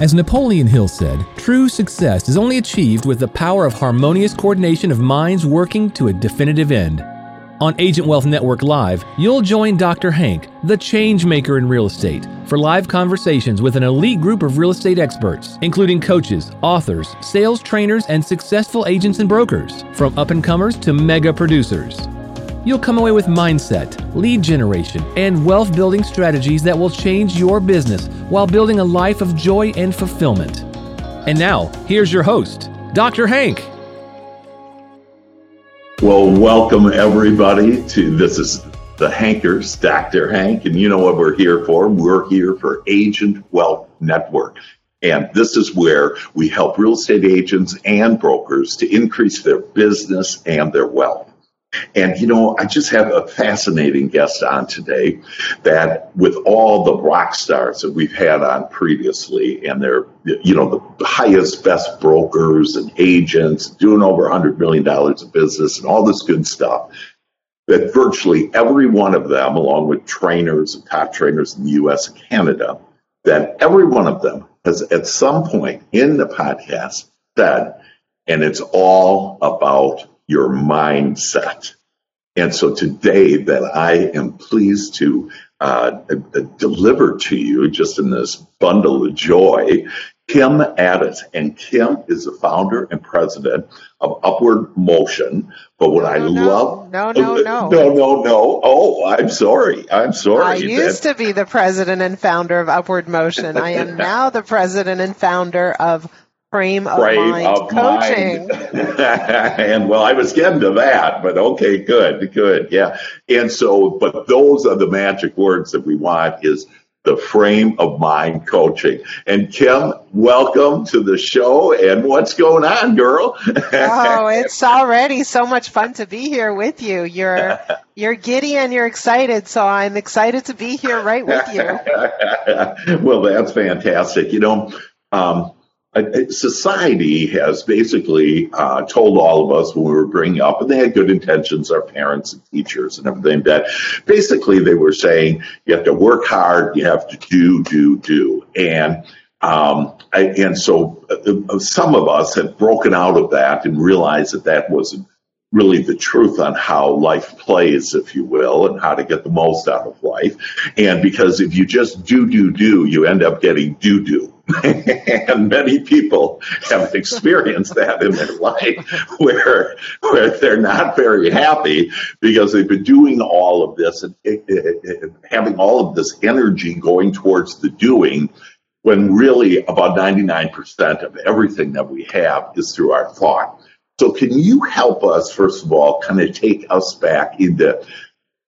As Napoleon Hill said, true success is only achieved with the power of harmonious coordination of minds working to a definitive end. On Agent Wealth Network Live, you'll join Dr. Hank, the change maker in real estate, for live conversations with an elite group of real estate experts, including coaches, authors, sales trainers, and successful agents and brokers, from up and comers to mega producers. You'll come away with mindset, lead generation, and wealth building strategies that will change your business while building a life of joy and fulfillment. And now, here's your host, Dr. Hank. Well, welcome everybody to this is the Hankers, Dr. Hank, and you know what we're here for. We're here for Agent Wealth Network. And this is where we help real estate agents and brokers to increase their business and their wealth. And, you know, I just have a fascinating guest on today that with all the rock stars that we've had on previously, and they're, you know, the highest, best brokers and agents doing over $100 million of business and all this good stuff, that virtually every one of them, along with trainers and top trainers in the US and Canada, that every one of them has at some point in the podcast said, and it's all about your mindset. And so today that I am pleased to uh, deliver to you just in this bundle of joy, Kim Ades. And Kim is the founder and president of Upward Motion. But what no, I no, love. No, no, no. No, no, no. Oh, I'm sorry. I'm sorry. I used to be the president and founder of Upward Motion. I am now the president and founder of frame of frame mind of coaching. Mind. and well, I was getting to that, but okay, good, good, yeah. And so, but those are the magic words that we want is the frame of mind coaching. And Kim, welcome to the show. And what's going on, girl? oh, it's already so much fun to be here with you. You're you're giddy and you're excited, so I'm excited to be here right with you. well, that's fantastic. You know, um, society has basically uh, told all of us when we were bringing up, and they had good intentions, our parents and teachers and everything, that basically they were saying you have to work hard, you have to do, do, do. And um, I, and so uh, some of us have broken out of that and realized that that wasn't really the truth on how life plays, if you will, and how to get the most out of life. And because if you just do, do, do, you end up getting do, do. and many people have experienced that in their life where where they're not very happy because they've been doing all of this and, and having all of this energy going towards the doing when really about 99% of everything that we have is through our thought. So can you help us first of all kind of take us back into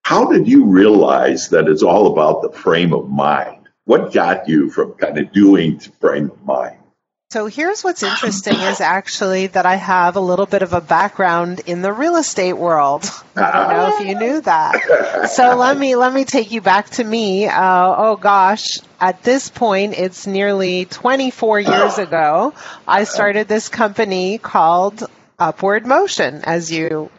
how did you realize that it's all about the frame of mind? what got you from kind of doing to frame of mind? So here's what's interesting is actually that I have a little bit of a background in the real estate world. I don't know if you knew that. So let me let me take you back to me. Uh, oh gosh, at this point it's nearly 24 years ago. I started this company called Upward Motion, as you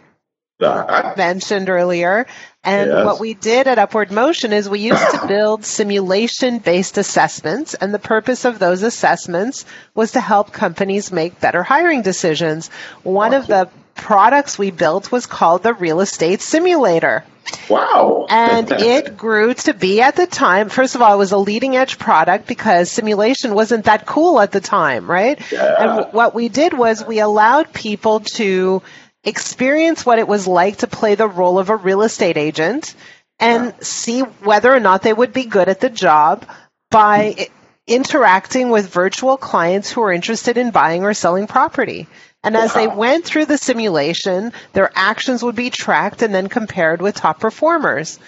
mentioned earlier. And yes. what we did at Upward Motion is we used to build simulation based assessments. And the purpose of those assessments was to help companies make better hiring decisions. One of the products we built was called the Real Estate Simulator. Wow. and it grew to be at the time, first of all, it was a leading edge product because simulation wasn't that cool at the time, right? Yeah. And what we did was we allowed people to experience what it was like to play the role of a real estate agent and see whether or not they would be good at the job by interacting with virtual clients who are interested in buying or selling property. And as they went through the simulation, their actions would be tracked and then compared with top performers.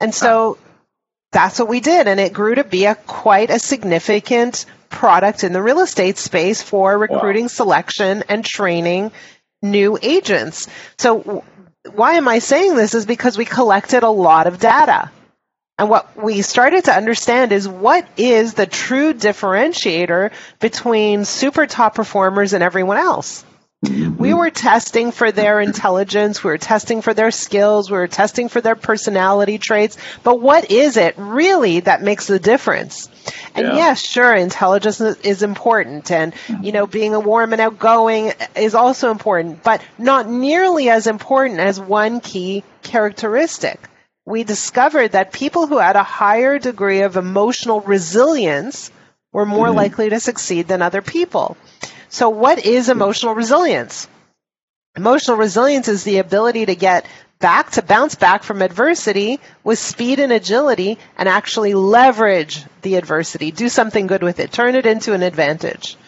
And so that's what we did. And it grew to be a quite a significant product in the real estate space for recruiting wow. selection and training new agents. So why am I saying this is because we collected a lot of data. And what we started to understand is what is the true differentiator between super top performers and everyone else. Mm-hmm. We were testing for their intelligence, we were testing for their skills, we were testing for their personality traits. But what is it really that makes the difference? And Yeah. yes, sure, intelligence is- is important, and mm-hmm. you know, being a warm and outgoing is also important, but not nearly as important as one key characteristic. We discovered that people who had a higher degree of emotional resilience were more mm-hmm. likely to succeed than other people. So, what is emotional resilience? Emotional resilience is the ability to get back, to bounce back from adversity with speed and agility and actually leverage the adversity, do something good with it, turn it into an advantage.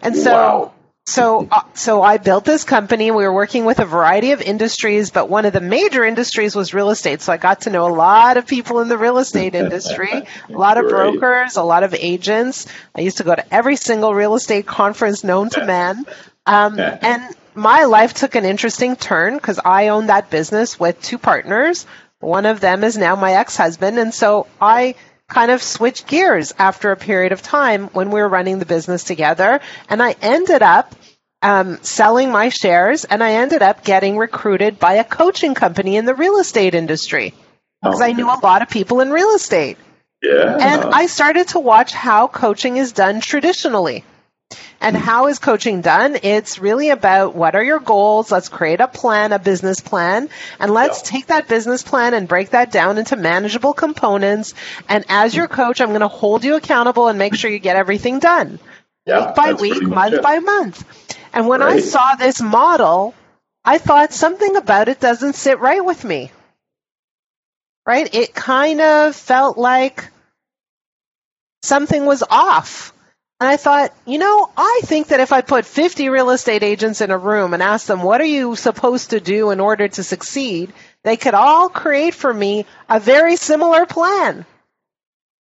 And so, Wow. So, uh, so I built this company. We were working with a variety of industries, but one of the major industries was real estate. So I got to know a lot of people in the real estate industry, a lot of Great. brokers, a lot of agents. I used to go to every single real estate conference known to man. Um, and my life took an interesting turn because I owned that business with two partners. One of them is now my ex-husband, and so I kind of switch gears after a period of time when we were running the business together, and I ended up um, selling my shares, and I ended up getting recruited by a coaching company in the real estate industry because I knew a lot of people in real estate. Yeah. And I started to watch how coaching is done traditionally. And how is coaching done? It's really about what are your goals? Let's create a plan, a business plan, and let's Yeah. take that business plan and break that down into manageable components. And as your coach, I'm going to hold you accountable and make sure you get everything done yeah, week by week, month it. by month. And when I saw this model, I thought something about it doesn't sit right with me. Right? It kind of felt like something was off. And I thought, you know, I think that if I put 50 real estate agents in a room and asked them, what are you supposed to do in order to succeed? They could all create for me a very similar plan.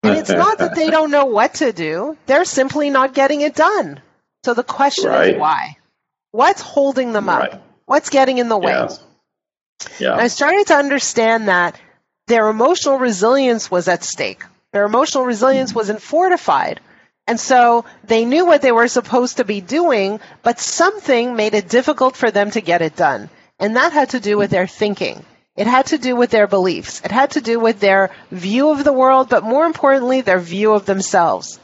And it's not that they don't know what to do, they're simply not getting it done. So the question Right. is why? What's holding them up? Right. What's getting in the way? Yeah. I started to understand that their emotional resilience was at stake. Their emotional resilience wasn't fortified. And so they knew what they were supposed to be doing, but something made it difficult for them to get it done. And that had to do with their thinking. It had to do with their beliefs. It had to do with their view of the world, but more importantly, their view of themselves.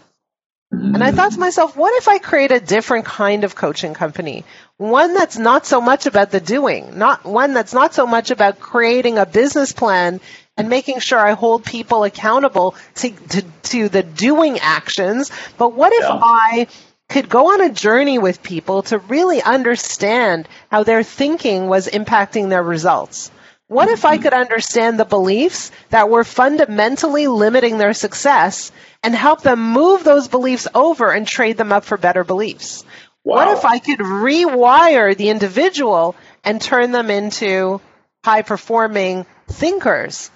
And I thought to myself, what if I create a different kind of coaching company? One that's not so much about the doing, not one that's not so much about creating a business plan and making sure I hold people accountable to, to, to the doing actions. But what if Yeah. I could go on a journey with people to really understand how their thinking was impacting their results? What if I mm-hmm. could understand the beliefs that were fundamentally limiting their success and help them move those beliefs over and trade them up for better beliefs? What if I could rewire the individual and turn them into high performing thinkers?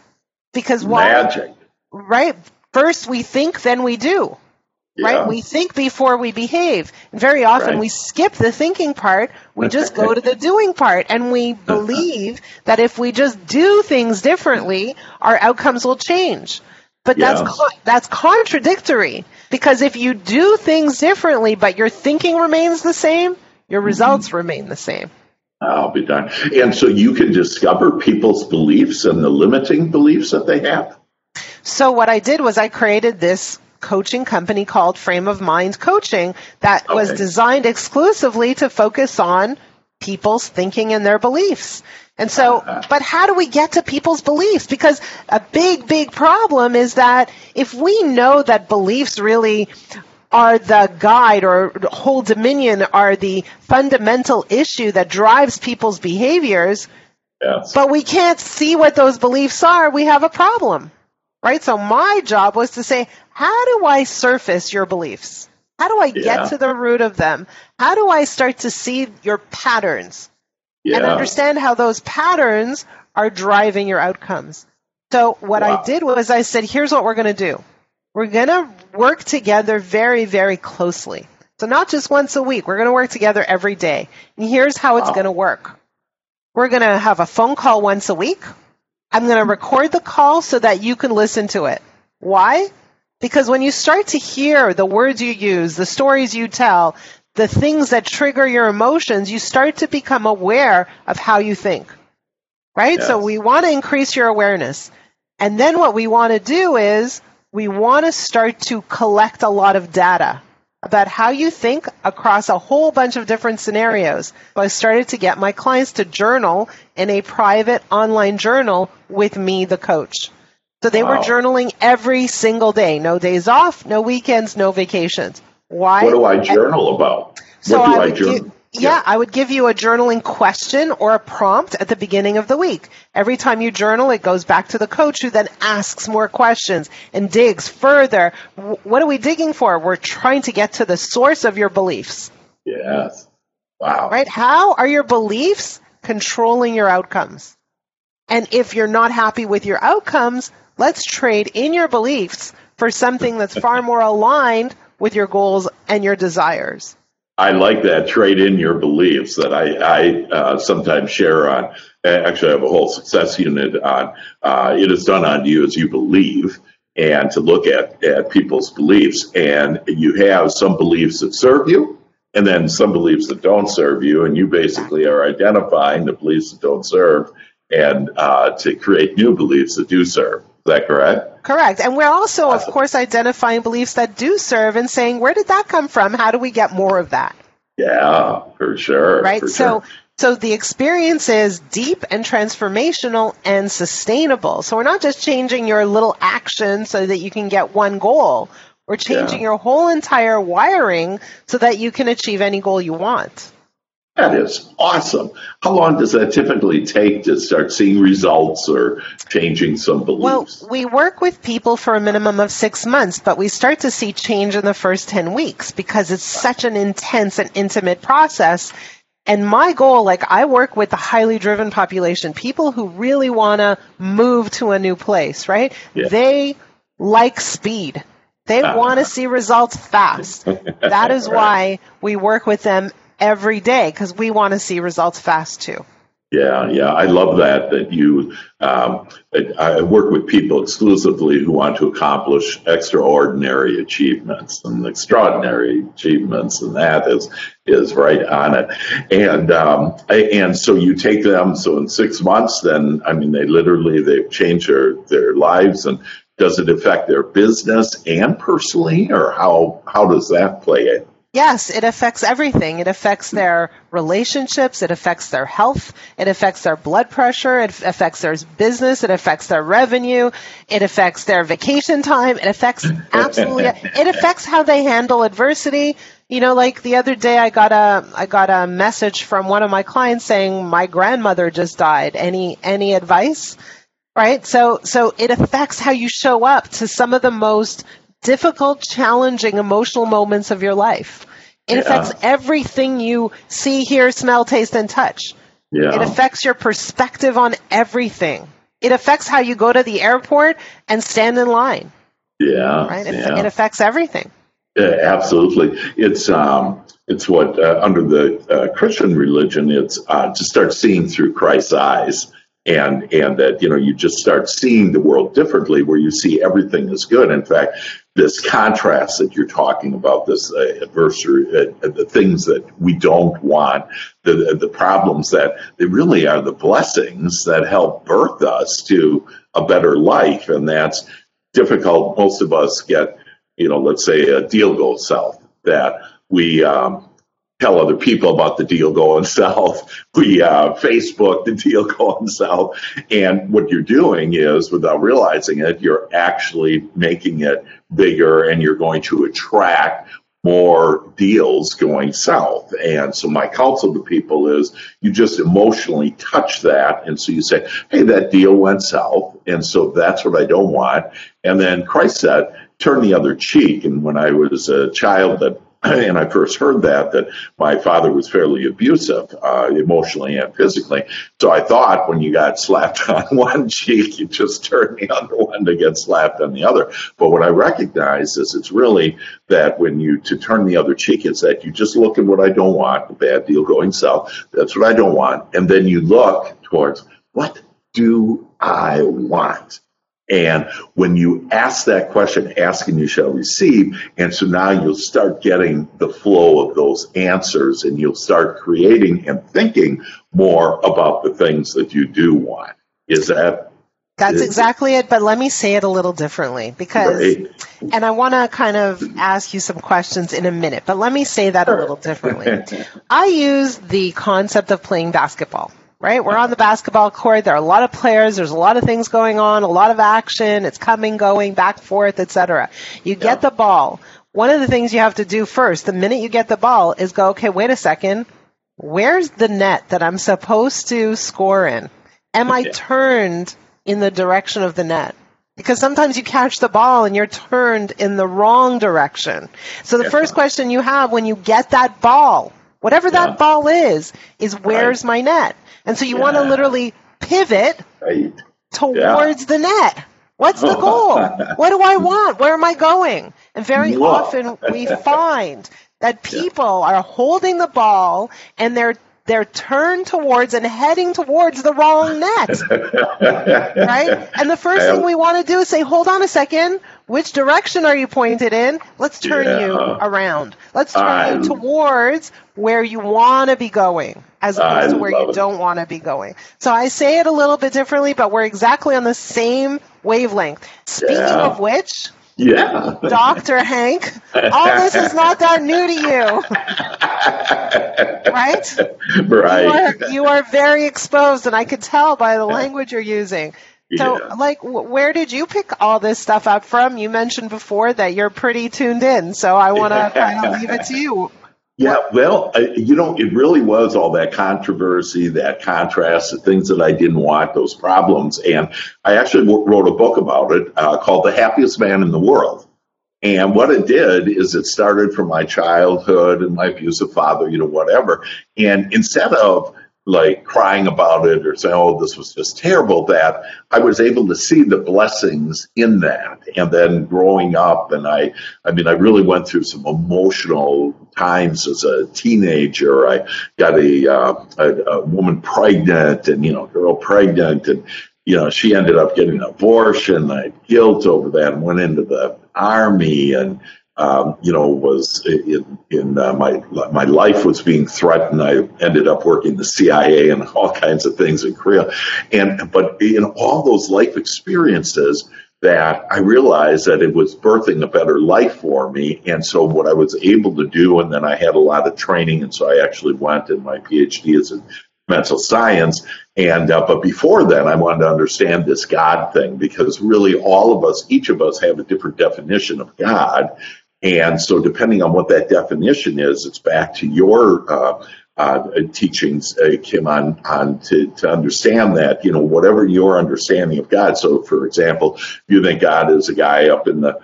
Because while, Magic. right, first we think, then we do Yeah. right? We think before we behave. And very often Right. we skip the thinking part, we just go to the doing part, and we believe that if we just do things differently, our outcomes will change. But that's Yeah. co- that's contradictory because if you do things differently but your thinking remains the same, your mm-hmm. results remain the same. I'll be darned. And so you can discover people's beliefs and the limiting beliefs that they have. So what I did was I created this coaching company called Frame of Mind Coaching that was designed exclusively to focus on people's thinking and their beliefs. And so, uh-huh. but how do we get to people's beliefs? Because a big, big problem is that if we know that beliefs really are the guide or whole dominion are the fundamental issue that drives people's behaviors, Yes. but we can't see what those beliefs are, we have a problem. Right? So my job was to say, how do I surface your beliefs? How do I get Yeah. to the root of them? How do I start to see your patterns yeah. and understand how those patterns are driving your outcomes? So what Wow. I did was I said, here's what we're going to do. We're going to work together very, very closely. So not just once a week. We're going to work together every day. And here's how it's going to work. We're going to have a phone call once a week. I'm going to record the call so that you can listen to it. Why? Because when you start to hear the words you use, the stories you tell, the things that trigger your emotions, you start to become aware of how you think. Right? Yes. So we want to increase your awareness. And then what we want to do is we want to start to collect a lot of data about how you think across a whole bunch of different scenarios. So I started to get my clients to journal in a private online journal with me, the coach. So they were journaling every single day. No days off, no weekends, no vacations. Why? What do I journal about? So what do I I, journal? give, yeah, I would give you a journaling question or a prompt at the beginning of the week. Every time you journal, it goes back to the coach who then asks more questions and digs further. What are we digging for? We're trying to get to the source of your beliefs, Yes. Wow. right? How are your beliefs controlling your outcomes? And if you're not happy with your outcomes, let's trade in your beliefs for something that's far more aligned with your goals and your desires. I like that trade in your beliefs that I, I uh, sometimes share on. Actually, I have a whole success unit on. Uh, it is done on you as you believe, and to look at at people's beliefs. And you have some beliefs that serve you, and then some beliefs that don't serve you. And you basically are identifying the beliefs that don't serve, and uh, to create new beliefs that do serve. Is that correct? Correct. And we're also, of course, identifying beliefs that do serve and saying, where did that come from? How do we get more of that? Yeah, for sure. Right. for So, sure. so the experience is deep and transformational and sustainable. So we're not just changing your little action so that you can get one goal. We're changing Yeah. your whole entire wiring so that you can achieve any goal you want. That is awesome. How long does that typically take to start seeing results or changing some beliefs? Well, we work with people for a minimum of six months, but we start to see change in the first 10 weeks because it's such an intense and intimate process. And my goal, like I work with the highly driven population, people who really want to move to a new place, right? Yeah. They like speed. They Uh-huh. want to see results fast. That is why we work with them every day because we want to see results fast too. Yeah, yeah, I love that. That you, um, I work with people exclusively who want to accomplish extraordinary achievements and extraordinary achievements, and that is is right on it. And um, and so you take them. So in six months, then I mean, they literally they've changed their their lives. And does it affect their business and personally, or how how does that play it? Yes, it affects everything. It affects their relationships. It affects their health. It affects their blood pressure. It affects their business. It affects their revenue. It affects their vacation time. It affects absolutely, it affects how they handle adversity. You know, like the other day I got a, I got a message from one of my clients saying my grandmother just died. Any, any advice? Right? So, so it affects how you show up to some of the most difficult, challenging, emotional moments of your life. It Yeah. affects everything you see, hear, smell, taste, and touch. Yeah, It affects your perspective on everything. It affects how you go to the airport and stand in line, yeah, right? It, yeah. it affects everything. Yeah, absolutely. It's um, it's what uh, under the uh, Christian religion, it's uh, to start seeing through Christ's eyes, and and that you know you just start seeing the world differently, where you see everything is good. In fact, this contrast that you're talking about, this uh, adversary, uh, the things that we don't want, the the problems that they really are the blessings that help birth us to a better life, and that's difficult. Most of us get you know, let's say a deal goes south, that we um, tell other people about the deal going south. We uh, Facebook the deal going south. And what you're doing is, without realizing it, you're actually making it bigger and you're going to attract more deals going south. And so my counsel to people is you just emotionally touch that. And so you say, hey, that deal went south. And so that's what I don't want. And then Christ said, turn the other cheek. And when I was a child that and I first heard that that my father was fairly abusive, uh, emotionally and physically. So I thought when you got slapped on one cheek, you just turn the other one to get slapped on the other. But what I recognize is it's really that when you to turn the other cheek, it's that you just look at what I don't want, the bad deal going south. That's what I don't want, and then you look towards what do I want. And when you ask that question, ask and you shall receive. And so now you'll start getting the flow of those answers and you'll start creating and thinking more about the things that you do want. Is that? That's is, exactly it. But let me say it a little differently because, right. and I want to kind of ask you some questions in a minute, but let me say that a little differently. I use the concept of playing basketball right? We're on the basketball court. There are a lot of players. There's a lot of things going on, a lot of action. It's coming, going, back, forth, etc. You get the ball. One of the things you have to do first, the minute you get the ball, is go, okay, wait a second. Where's the net that I'm supposed to score in? Am I turned in the direction of the net? Because sometimes you catch the ball and you're turned in the wrong direction. So the first question you have when you get that ball, whatever that ball is, is where's right. my net? And so you yeah. want to literally pivot right. towards yeah. the net. What's the goal? what do I want? Where am I going? And very Whoa. often we find that people yeah. are holding the ball and they're they're turned towards and heading towards the wrong net. right? And the first thing we want to do is say, hold on a second. Which direction are you pointed in? Let's turn yeah. you around. Let's turn you towards where you want to be going as opposed I to where you it. don't want to be going. So I say it a little bit differently, but we're exactly on the same wavelength. Speaking yeah. of which, yeah. Dr. Hank, all this is not that new to you. right? Right. You are, you are, very exposed, and I could tell by the language you're using. So, yeah. like, where did you pick all this stuff up from? You mentioned before that you're pretty tuned in, so I want to kind of leave it to you. Yeah, well, you know, it really was all that controversy, that contrast, the things that I didn't want, those problems. And I actually wrote a book about it uh, called The Happiest Man in the World. And what it did is it started from my childhood and my abusive father, you know, whatever. And instead of like crying about it or saying, oh, this was just terrible, that I was able to see the blessings in that. And then growing up, and I, I mean, I really went through some emotional times as a teenager. I got a, uh, a, a woman pregnant and, you know, girl pregnant and, you know, she ended up getting an abortion. I had guilt over that and went into the army and, um, you know, was in, in uh, my my life was being threatened. I ended up working the CIA and all kinds of things in Korea, and but in all those life experiences, that I realized that it was birthing a better life for me. And so what I was able to do, and then I had a lot of training, and so I actually went and my PhD is in mental science. And uh, but before then, I wanted to understand this God thing because really all of us, each of us, have a different definition of God. And so, depending on what that definition is, it's back to your uh, uh, teachings, uh, Kim, on on to, to understand that you know whatever your understanding of God. So, for example, you think God is a guy up in the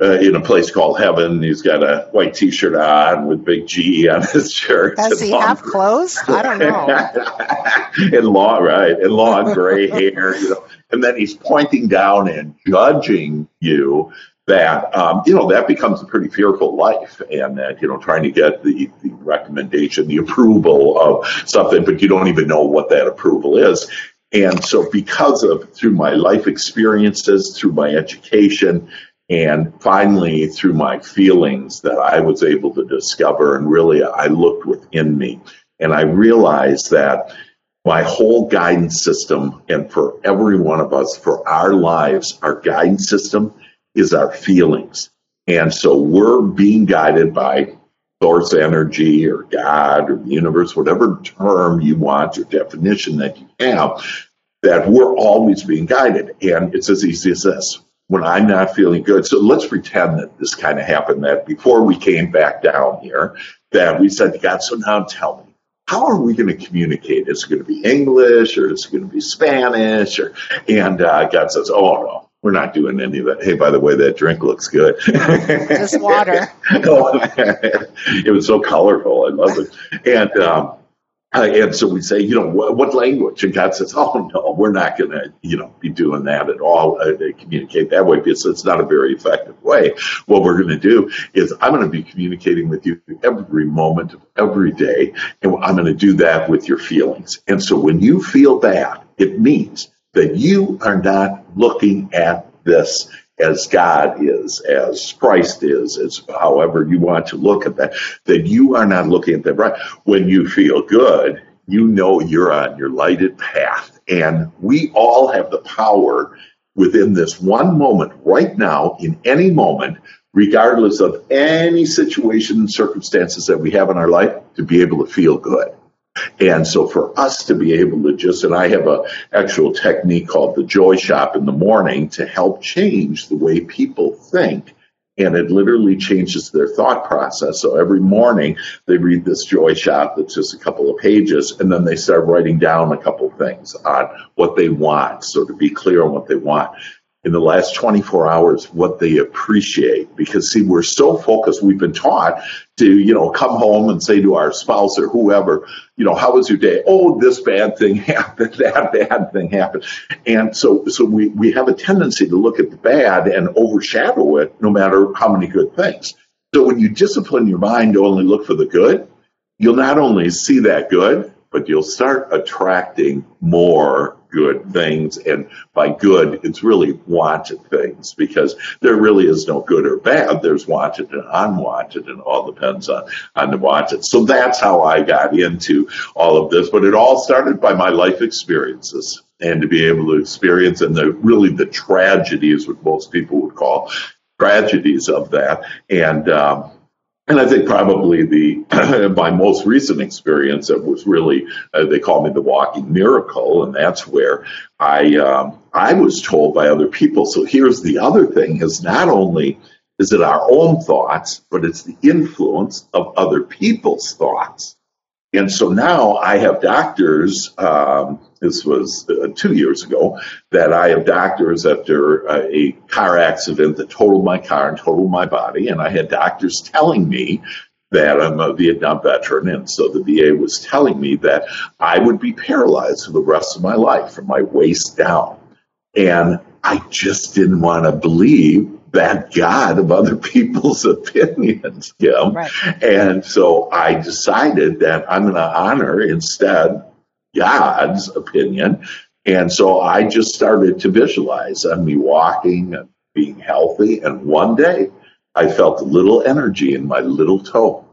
uh, in a place called heaven. He's got a white T-shirt on with big G on his shirt. Does he have clothes? I don't know. and long, right? And long gray hair, you know. And then he's pointing down and judging you that um, you know that becomes a pretty fearful life, and that you know trying to get the, the recommendation, the approval of something, but you don't even know what that approval is. And so, because of through my life experiences, through my education, and finally through my feelings, that I was able to discover, and really I looked within me, and I realized that my whole guidance system, and for every one of us, for our lives, our guidance system is our feelings. And so we're being guided by source energy or God or the universe, whatever term you want or definition that you have, that we're always being guided. And it's as easy as this. When I'm not feeling good, so let's pretend that this kind of happened that before we came back down here, that we said to God, so now tell me, how are we going to communicate? Is it going to be English or is it going to be Spanish? Or and uh, God says, oh no, we're not doing any of that. Hey, by the way, that drink looks good. Just water. it was so colorful. I love it. And um, and so we say, you know, what, what, language? And God says, oh no, we're not going to, you know, be doing that at all. Uh, communicate that way because it's not a very effective way. What we're going to do is I'm going to be communicating with you every moment of every day, and I'm going to do that with your feelings. And so when you feel that, it means that you are not looking at this as God is, as Christ is, as however you want to look at that, that you are not looking at that right. When you feel good, you know you're on your lighted path. And we all have the power within this one moment, right now, in any moment, regardless of any situation and circumstances that we have in our life, to be able to feel good. And so for us to be able to just, and I have a actual technique called the joy shop in the morning to help change the way people think. And it literally changes their thought process. So every morning they read this joy shop that's just a couple of pages, and then they start writing down a couple of things on what they want. So to be clear on what they want in the last 24 hours what they appreciate because see we're so focused we've been taught to you know come home and say to our spouse or whoever you know how was your day? Oh this bad thing happened that bad thing happened. And so so we we have a tendency to look at the bad and overshadow it no matter how many good things. So when you discipline your mind to only look for the good you'll not only see that good but you'll start attracting more good things. And by good, it's really wanted things because there really is no good or bad. There's wanted and unwanted, and all depends on, on the wanted. So that's how I got into all of this. But it all started by my life experiences and to be able to experience and the really the tragedies, what most people would call tragedies of that. And, um, and I think probably the my most recent experience was really uh, they call me the walking miracle, and that's where I um, I was told by other people. So here's the other thing: is not only is it our own thoughts, but it's the influence of other people's thoughts. And so now I have doctors, um, this was uh, two years ago, that I have doctors after uh, a car accident that totaled my car and totaled my body. And I had doctors telling me that I'm a Vietnam veteran. And so the VA was telling me that I would be paralyzed for the rest of my life from my waist down. And I just didn't want to believe that God of other people's opinions, know? Right. And so I decided that I'm going to honor instead God's opinion. And so I just started to visualize on me walking and being healthy. And one day I felt a little energy in my little toe.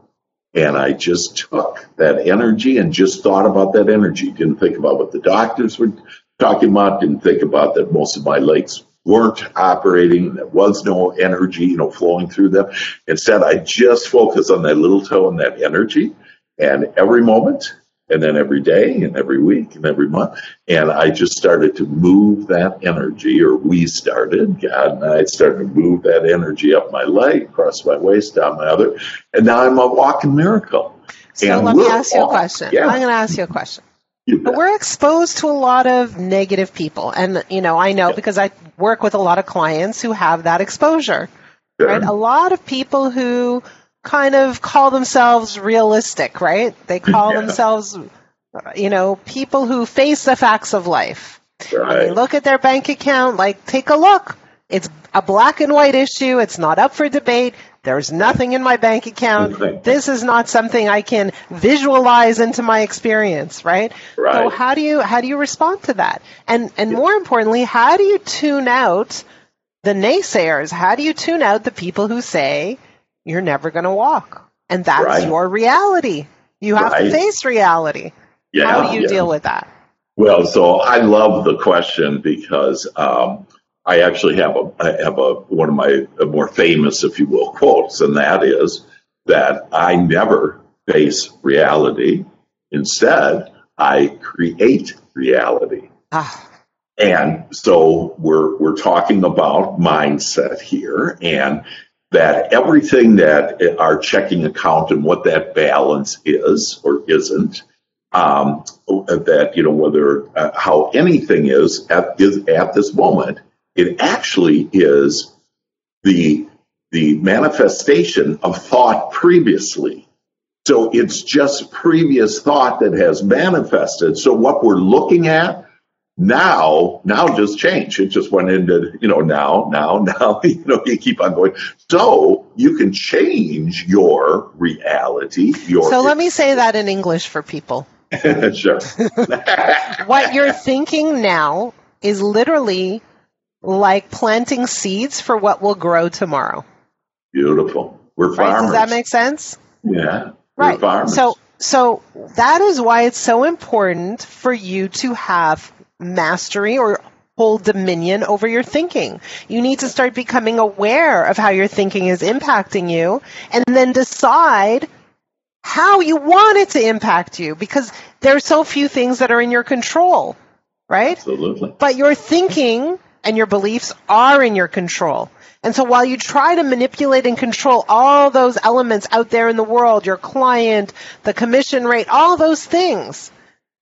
And I just took that energy and just thought about that energy. Didn't think about what the doctors were talking about. Didn't think about that most of my legs weren't operating. There was no energy, you know, flowing through them. Instead, I just focused on that little toe and that energy. And every moment, and then every day, and every week, and every month, and I just started to move that energy, or we started, God and I started to move that energy up my leg, across my waist, down my other, and now I'm a walking miracle. So and let me ask you a question. Yeah. I'm going to ask you a question. But we're exposed to a lot of negative people. And, you know, I know because I work with a lot of clients who have that exposure. Sure. Right? A lot of people who kind of call themselves realistic, right? They call yeah. themselves, you know, people who face the facts of life. Right. They look at their bank account, like, take a look. It's a black and white issue. It's not up for debate. There's nothing in my bank account. This is not something I can visualize into my experience, right? right. So how do you how do you respond to that? And and more importantly, how do you tune out the naysayers? How do you tune out the people who say you're never going to walk? And that's right. your reality. You have right. to face reality. Yeah, how do you yeah. deal with that? Well, so I love the question because um, I actually have a I have a one of my more famous, if you will, quotes, and that is that I never face reality. Instead, I create reality. Ah. And so we're we're talking about mindset here, and that everything that our checking account and what that balance is or isn't, um, that you know whether uh, how anything is at is at this moment it actually is the, the manifestation of thought previously. So it's just previous thought that has manifested. So what we're looking at now, now just change. It just went into, you know, now, now, now, you know, you keep on going. So you can change your reality. Your so let me say that in English for people. sure. what you're thinking now is literally like planting seeds for what will grow tomorrow. Beautiful. We're Right? farmers. Does that make sense? yeah. Right. We're farmers. So so that is why it's so important for you to have mastery or hold dominion over your thinking. You need to start becoming aware of how your thinking is impacting you and then decide how you want it to impact you because there are so few things that are in your control, right? Absolutely. But your thinking and your beliefs are in your control. And so while you try to manipulate and control all those elements out there in the world, your client, the commission rate, all those things,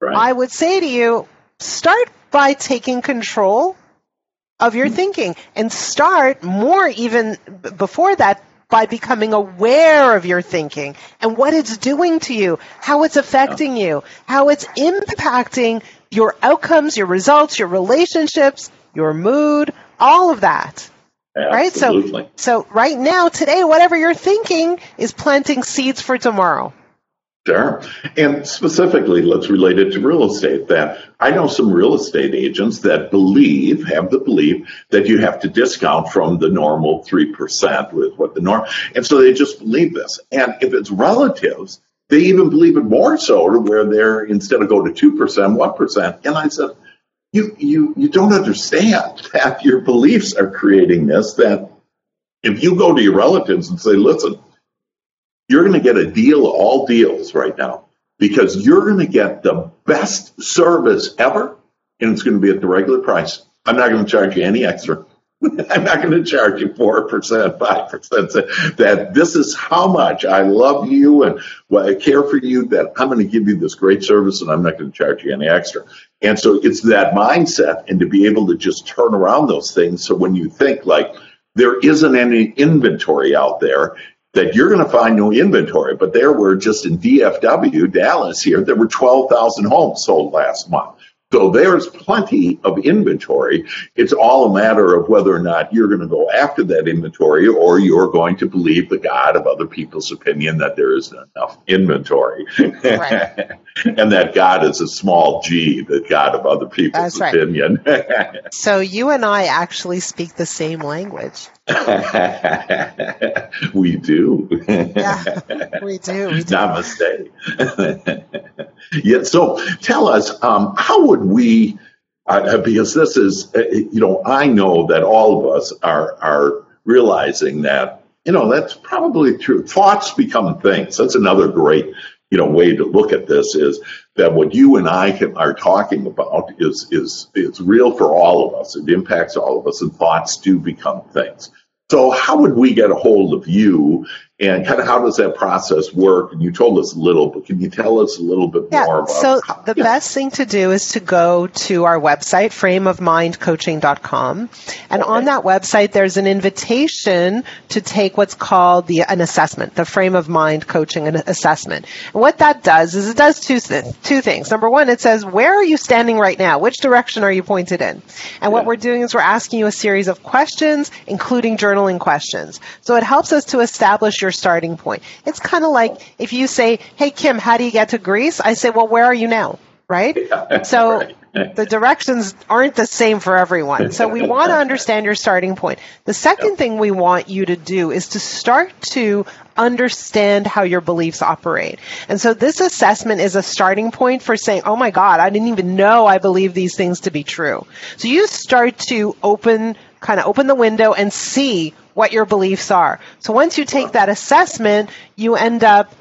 Right. I would say to you, start by taking control of your thinking and start more even before that by becoming aware of your thinking and what it's doing to you, how it's affecting you, how it's impacting your outcomes, your results, your relationships, your mood, all of that. Right? So so right now today whatever you're thinking is planting seeds for tomorrow. Sure. And specifically, let's relate it to real estate. That I know some real estate agents that believe, have the belief that you have to discount from the normal 3% with what the norm. And so they just believe this. And if it's relatives, they even believe it more so to where they're instead of go to 2%, 1%. And I said, you, you, you don't understand that your beliefs are creating this, that if you go to your relatives and say, listen, you're going to get a deal all deals right now because you're going to get the best service ever and it's going to be at the regular price. I'm not going to charge you any extra. I'm not going to charge you 4%, 5%. That this is how much I love you and what I care for you that I'm going to give you this great service and I'm not going to charge you any extra. And so it's that mindset and to be able to just turn around those things. So when you think like there isn't any inventory out there, that you're going to find no inventory. But there were just in DFW, Dallas here, there were 12,000 homes sold last month. So there's plenty of inventory. It's all a matter of whether or not you're going to go after that inventory or you're going to believe the God of other people's opinion that there isn't enough inventory. Right. and that God is a small g, the God of other people's That's right. opinion. So you and I actually speak the same language. we do. Yeah, we do. We do. Namaste. yeah. So tell us, um, how would we? Uh, because this is, uh, you know, I know that all of us are are realizing that, you know, that's probably true. Thoughts become things. That's another great, you know, way to look at this is that what you and I can, are talking about is is is real for all of us. It impacts all of us, and thoughts do become things. So, how would we get a hold of you, and kind of how does that process work? And you told us a little, but can you tell us a little bit more Yeah. about? So how- the yeah. best thing to do is to go to our website, frameofmindcoaching.com. And on that website, there's an invitation to take what's called the, an assessment, the frame of mind coaching and assessment. And what that does is it does two, two things. Number one, it says, where are you standing right now? Which direction are you pointed in? And what we're doing is we're asking you a series of questions, including journaling questions. So it helps us to establish your starting point. It's kind of like if you say, Hey, Kim, how do you get to Greece? I say, Well, where are you now? Right? So Right. the directions aren't the same for everyone. So we want to understand your starting point. The second thing we want you to do is to start to understand how your beliefs operate. And so this assessment is a starting point for saying, oh my God, I didn't even know I believe these things to be true. So you start to open, kind of open the window and see what your beliefs are. So once you take that assessment, you end up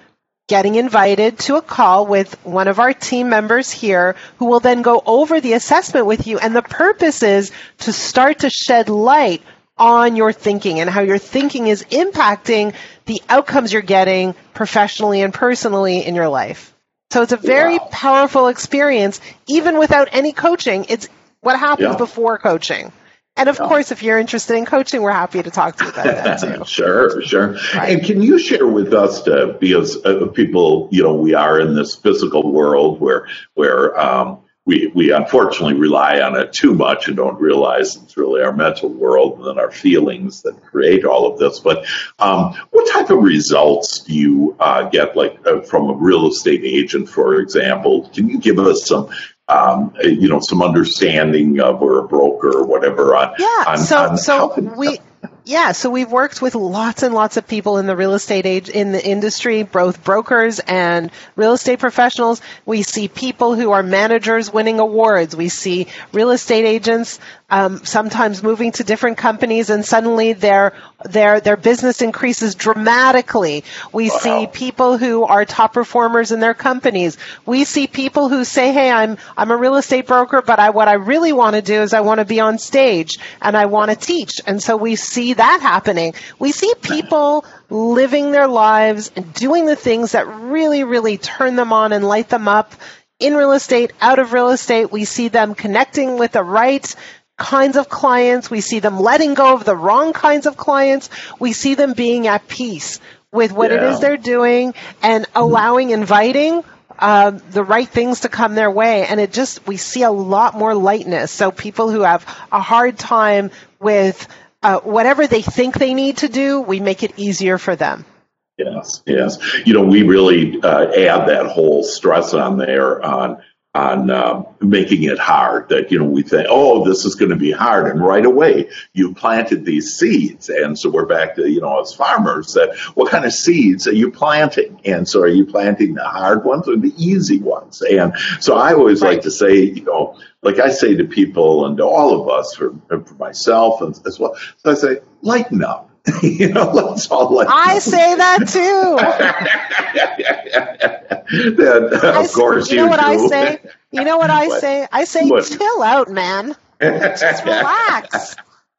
getting invited to a call with one of our team members here who will then go over the assessment with you. And the purpose is to start to shed light on your thinking and how your thinking is impacting the outcomes you're getting professionally and personally in your life. So it's a very Wow. powerful experience, even without any coaching. It's what happens Yeah. before coaching. And of course, if you're interested in coaching, we're happy to talk to you about that too. sure, sure. Right. And can you share with us, to, because uh, people, you know, we are in this physical world where where um, we we unfortunately rely on it too much and don't realize it's really our mental world and then our feelings that create all of this. But um, what type of results do you uh, get, like uh, from a real estate agent, for example? Can you give us some um, you know, some understanding of or a broker or whatever on. Yeah. On, so on so we. Yeah, so we've worked with lots and lots of people in the real estate age in the industry, both brokers and real estate professionals. We see people who are managers winning awards. We see real estate agents um, sometimes moving to different companies, and suddenly their their their business increases dramatically. We wow. see people who are top performers in their companies. We see people who say, "Hey, I'm I'm a real estate broker, but I what I really want to do is I want to be on stage and I want to teach." And so we see that happening. We see people living their lives and doing the things that really, really turn them on and light them up in real estate, out of real estate. We see them connecting with the right kinds of clients. We see them letting go of the wrong kinds of clients. We see them being at peace with what yeah. it is they're doing and allowing, inviting uh, the right things to come their way. And it just, we see a lot more lightness. So people who have a hard time with uh, whatever they think they need to do, we make it easier for them. Yes, yes. You know, we really uh, add that whole stress on there on on uh, making it hard that you know we think oh this is going to be hard. And right away you planted these seeds. And so we're back to you know as farmers that what kind of seeds are you planting? And so are you planting the hard ones or the easy ones? And so i always right. like to say you know like i say to people and to all of us for, for myself and as well so i say lighten up you know, let's all like. I say that too. then, of I, course, you, you know what do. I say. You know what I what? say? I say, what? chill out, man. Just relax.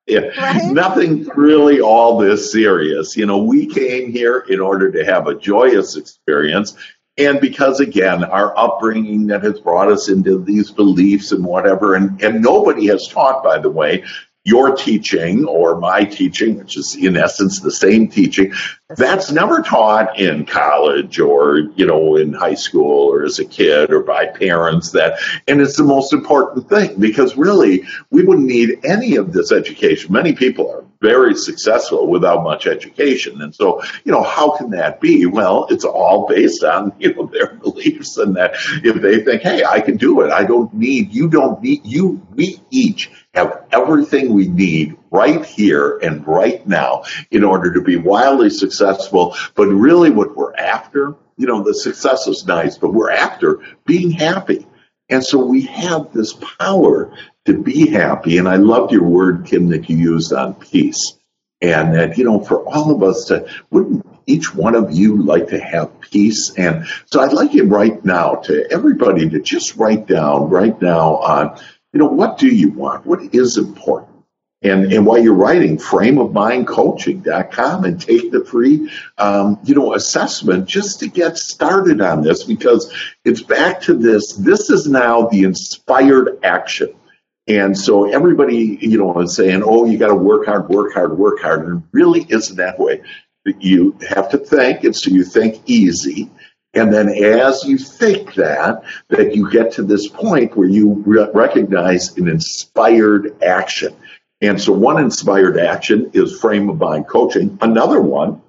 Yeah, right? nothing really all this serious. You know, we came here in order to have a joyous experience. And because again, our upbringing that has brought us into these beliefs and whatever, and, and nobody has taught, by the way, your teaching or my teaching, which is in essence the same teaching, that's never taught in college or, you know, in high school or as a kid or by parents that, and it's the most important thing because really we wouldn't need any of this education. Many people are very successful without much education. And so, you know, how can that be? Well, it's all based on, you know, their beliefs and that if they think, hey, I can do it, I don't need, you don't need, you, we each have everything we need right here and right now in order to be wildly successful. But really, what we're after, you know, the success is nice, but we're after being happy. And so we have this power to be happy. And I loved your word, Kim, that you used on peace. And that, you know, for all of us to, wouldn't each one of you like to have peace? And so I'd like you right now to everybody to just write down right now on you know, what do you want? What is important? And, and while you're writing, frameofmindcoaching.com and take the free, um, you know, assessment just to get started on this because it's back to this. This is now the inspired action. And so everybody, you know, is saying, oh, you got to work hard, work hard, work hard. And it really isn't that way. You have to think, and so you think easy. And then as you think that, that you get to this point where you re- recognize an inspired action. And so one inspired action is frame of mind coaching. Another one,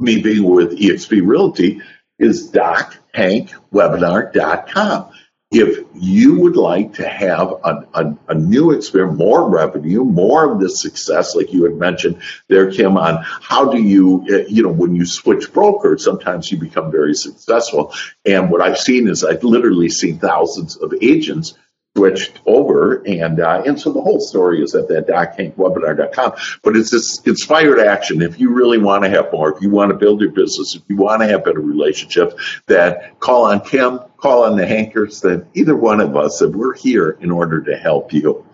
me being with eXp Realty, is dochankwebinar.com if you would like to have a, a, a, new experience, more revenue, more of the success, like you had mentioned there, Kim, on how do you, uh, you know, when you switch brokers, sometimes you become very successful. And what I've seen is I've literally seen thousands of agents switched over and uh, and so the whole story is at that dochankwebinar.com but it's this inspired action. If you really want to have more if you want to build your business if you want to have better relationships that call on kim call on the hankers that either one of us that we're here in order to help you.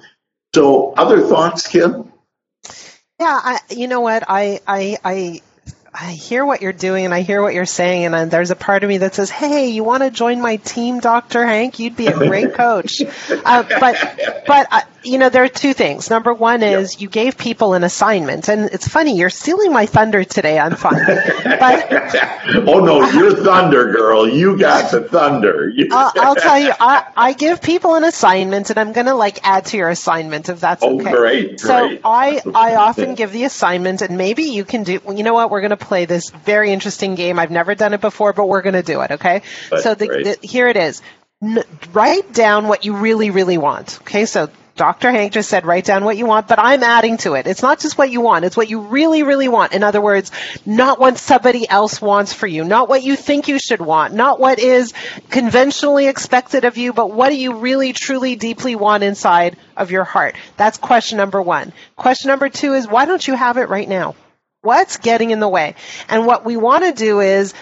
So other thoughts kim? Yeah I, you know what? I i i I hear what you're doing and I hear what you're saying, and there's a part of me that says, "Hey, you want to join my team, Doctor Hank? You'd be a great coach." uh, but, but uh, you know, there are two things. Number one is yep. you gave people an assignment, and it's funny you're stealing my thunder today. I'm fine, but oh no, you're thunder girl. You got the thunder. I'll, I'll, tell you, I, I, give people an assignment, and I'm going to like add to your assignment if that's oh, okay. Great, so. I I often give the assignment, and maybe you can do. You know what? We're going to play this very interesting game. I've never done it before, but we're going to do it. Okay. That's so the, the, here it is. N- write down what you really, really want. Okay, so Dr. Hank just said write down what you want, but I'm adding to it. It's not just what you want, it's what you really, really want. In other words, not what somebody else wants for you, not what you think you should want, not what is conventionally expected of you, but what do you really, truly, deeply want inside of your heart? That's question number one. Question number two is why don't you have it right now? What's getting in the way? And what we want to do is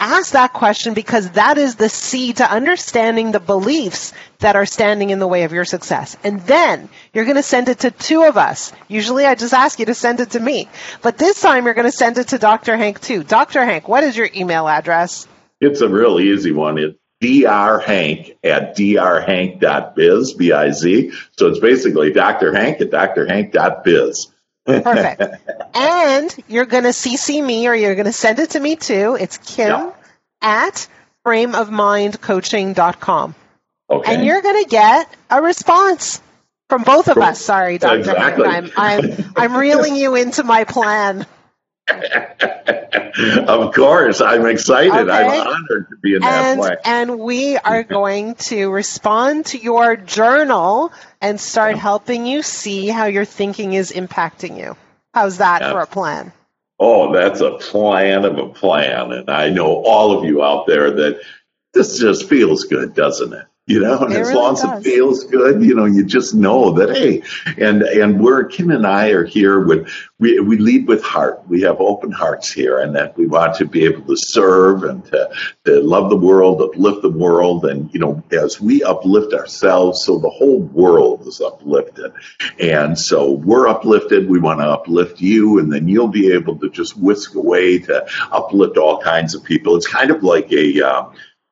ask that question because that is the seed to understanding the beliefs that are standing in the way of your success. And then you're going to send it to two of us. Usually I just ask you to send it to me. But this time you're going to send it to Dr. Hank too. Dr. Hank, what is your email address? It's a real easy one. It's drhank at drhank.biz, B-I-Z. So it's basically Dr. Hank at drhank.biz. Perfect. and you're going to CC me or you're going to send it to me too. It's Kim yeah. at frameofmindcoaching.com. Okay. And you're going to get a response from both of us. Sorry, Dr. Exactly. I'm, I'm, I'm reeling you into my plan. of course, I'm excited. Okay. I'm honored to be in that and, And we are going to respond to your journal and start helping you see how your thinking is impacting you. How's that yeah. for a plan? Oh, that's a plan of a plan. And I know all of you out there that this just feels good, doesn't it? You know and it as really long does. as it feels good you know you just know that hey and and we're kim and i are here with we, we lead with heart. We have open hearts here and that we want to be able to serve and to, to love the world uplift the world and you know as we uplift ourselves so the whole world is uplifted. And so we're uplifted. We want to uplift you and then you'll be able to just whisk away to uplift all kinds of people. It's kind of like a uh,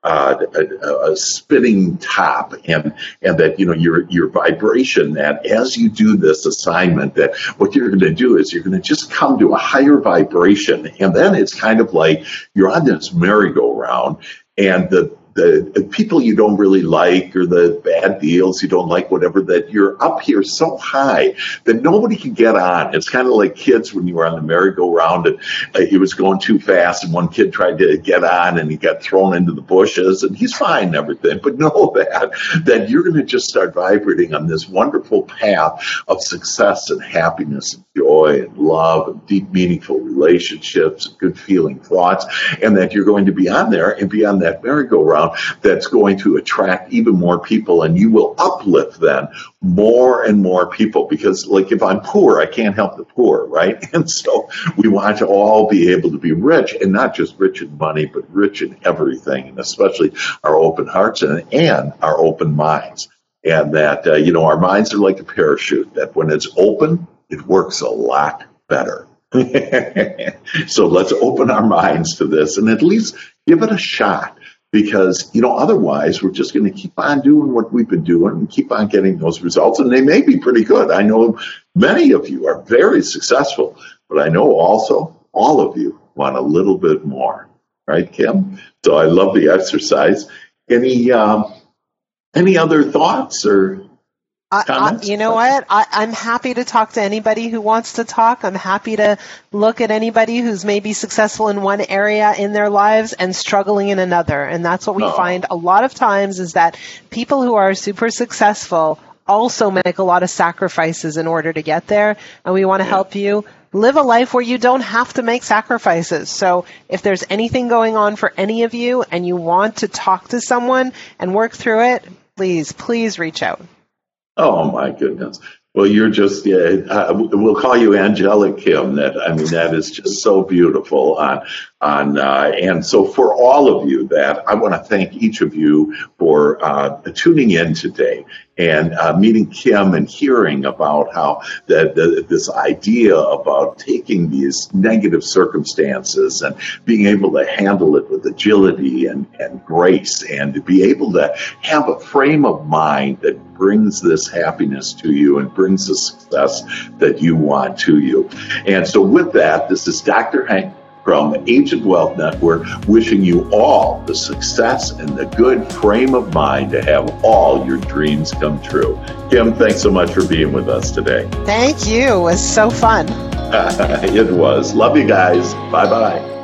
uh, a, a, spinning top and and that you know your your vibration that as you do this assignment that what you're going to do is you're going to just come to a higher vibration and then it's kind of like you're on this merry-go-round and the the people you don't really like or the bad deals you don't like, whatever, that you're up here so high that nobody can get on. It's kind of like kids when you were on the merry-go-round and uh, it was going too fast and one kid tried to get on and he got thrown into the bushes and he's fine and everything. But know that, that you're going to just start vibrating on this wonderful path of success and happiness and joy and love and deep, meaningful relationships and good feeling thoughts and that you're going to be on there and be on that merry-go-round that's going to attract even more people and you will uplift then more and more people because like if I'm poor, I can't help the poor, right? And so we want to all be able to be rich and not just rich in money, but rich in everything and especially our open hearts and, and our open minds. And that, uh, you know, our minds are like a parachute that when it's open, it works a lot better. so let's open our minds to this and at least give it a shot because you know otherwise we're just going to keep on doing what we've been doing and keep on getting those results and they may be pretty good. I know many of you are very successful but i know also all of you want a little bit more. Right kim? So i love the exercise. Any um, any other thoughts or I, I, you know what? I, I'm happy to talk to anybody who wants to talk. I'm happy to look at anybody who's maybe successful in one area in their lives and struggling in another. And that's what we find a lot of times is that people who are super successful also make a lot of sacrifices in order to get there. And we want to yeah. help you live a life where you don't have to make sacrifices. So if there's anything going on for any of you and you want to talk to someone and work through it, please, please reach out. Oh my goodness. Well, you're just yeah. Uh, we'll call you angelic, Kim. That I mean, that is just so beautiful on on uh, and so for all of you that I want to thank each of you for uh, tuning in today and uh, meeting Kim and hearing about how that this idea about taking these negative circumstances and being able to handle it with agility and, and grace and to be able to have a frame of mind that brings this happiness to you and brings the success that you want to you. And so with that, this is Dr. Hank from Agent Wealth Network, wishing you all the success and the good frame of mind to have all your dreams come true. Kim, thanks so much for being with us today. Thank you. It was so fun. it was. Love you guys. Bye bye.